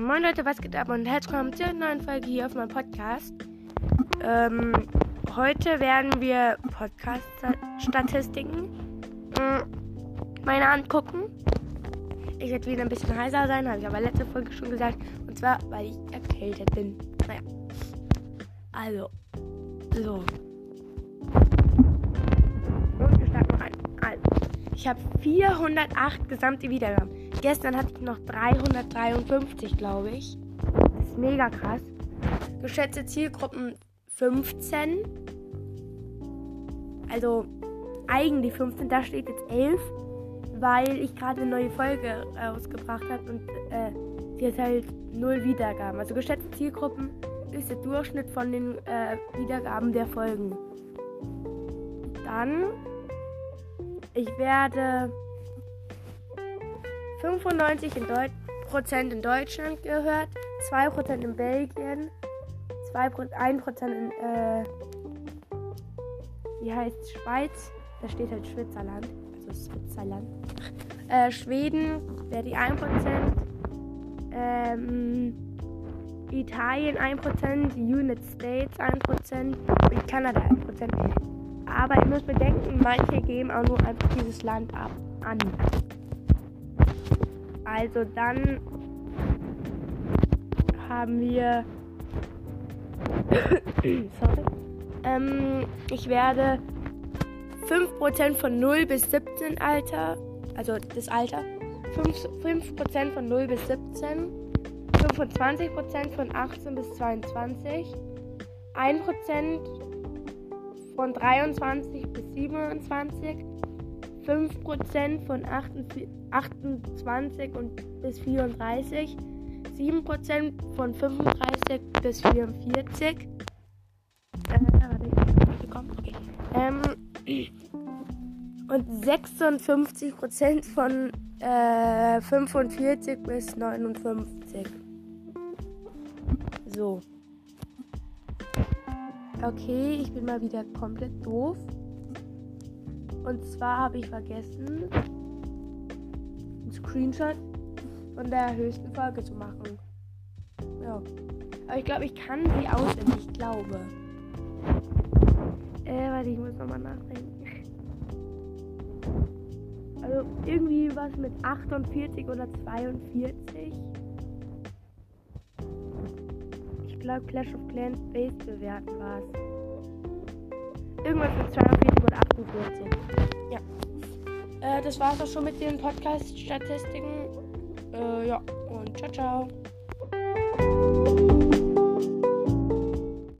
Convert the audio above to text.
moin Leute, was geht ab und herzlich willkommen zur neuen Folge hier auf meinem Podcast. Ähm, heute werden wir Podcast-Statistiken mm, meine angucken. Ich werde wieder ein bisschen heiser sein, habe ich aber letzte Folge schon gesagt. Und zwar, weil ich erkältet bin. Naja. Also. So. Und wir starten rein. Also. Ich habe 408 gesamte Wiedergaben. Gestern hatte ich noch 353, glaube ich. Das ist mega krass. Geschätzte Zielgruppen 15. Also eigentlich 15, da steht jetzt 11, weil ich gerade eine neue Folge rausgebracht habe und äh, sie hat halt 0 Wiedergaben. Also geschätzte Zielgruppen ist der Durchschnitt von den äh, Wiedergaben der Folgen. Dann, ich werde 95 in Deut Prozent in Deutschland gehört, 2% in Belgien, 2 1% in, äh, wie heißt Schweiz? Da steht halt Schwitzerland, also Switzerland. Äh, Schweden wäre die 1%, ähm, Italien 1%, United States 1% und Kanada 1%. Aber ihr müsst bedenken, manche geben auch nur einfach dieses Land ab an. Also dann haben wir. Sorry. Ähm, ich werde 5% von 0 bis 17 Alter, also das Alter, 5%, 5 von 0 bis 17, 25% von 18 bis 22, 1% von 23 bis 27, 5% von 28 und bis 34, 7% von 35 bis 44. Äh, okay. Ähm, und 56% von äh, 45 bis 59. So. Okay, ich bin mal wieder komplett doof. Und zwar habe ich vergessen, einen Screenshot von der höchsten Folge zu machen. Ja. Aber ich glaube, ich kann sie auswendig. Ich glaube. Äh, warte, ich muss nochmal nachdenken. Also irgendwie was mit 48 oder 42. Ich glaube Clash of Clans Base bewerten war es irgendwas mit 42 oder 48. Ja. Äh, das war's auch schon mit den Podcast-Statistiken. Äh, ja, und ciao, ciao.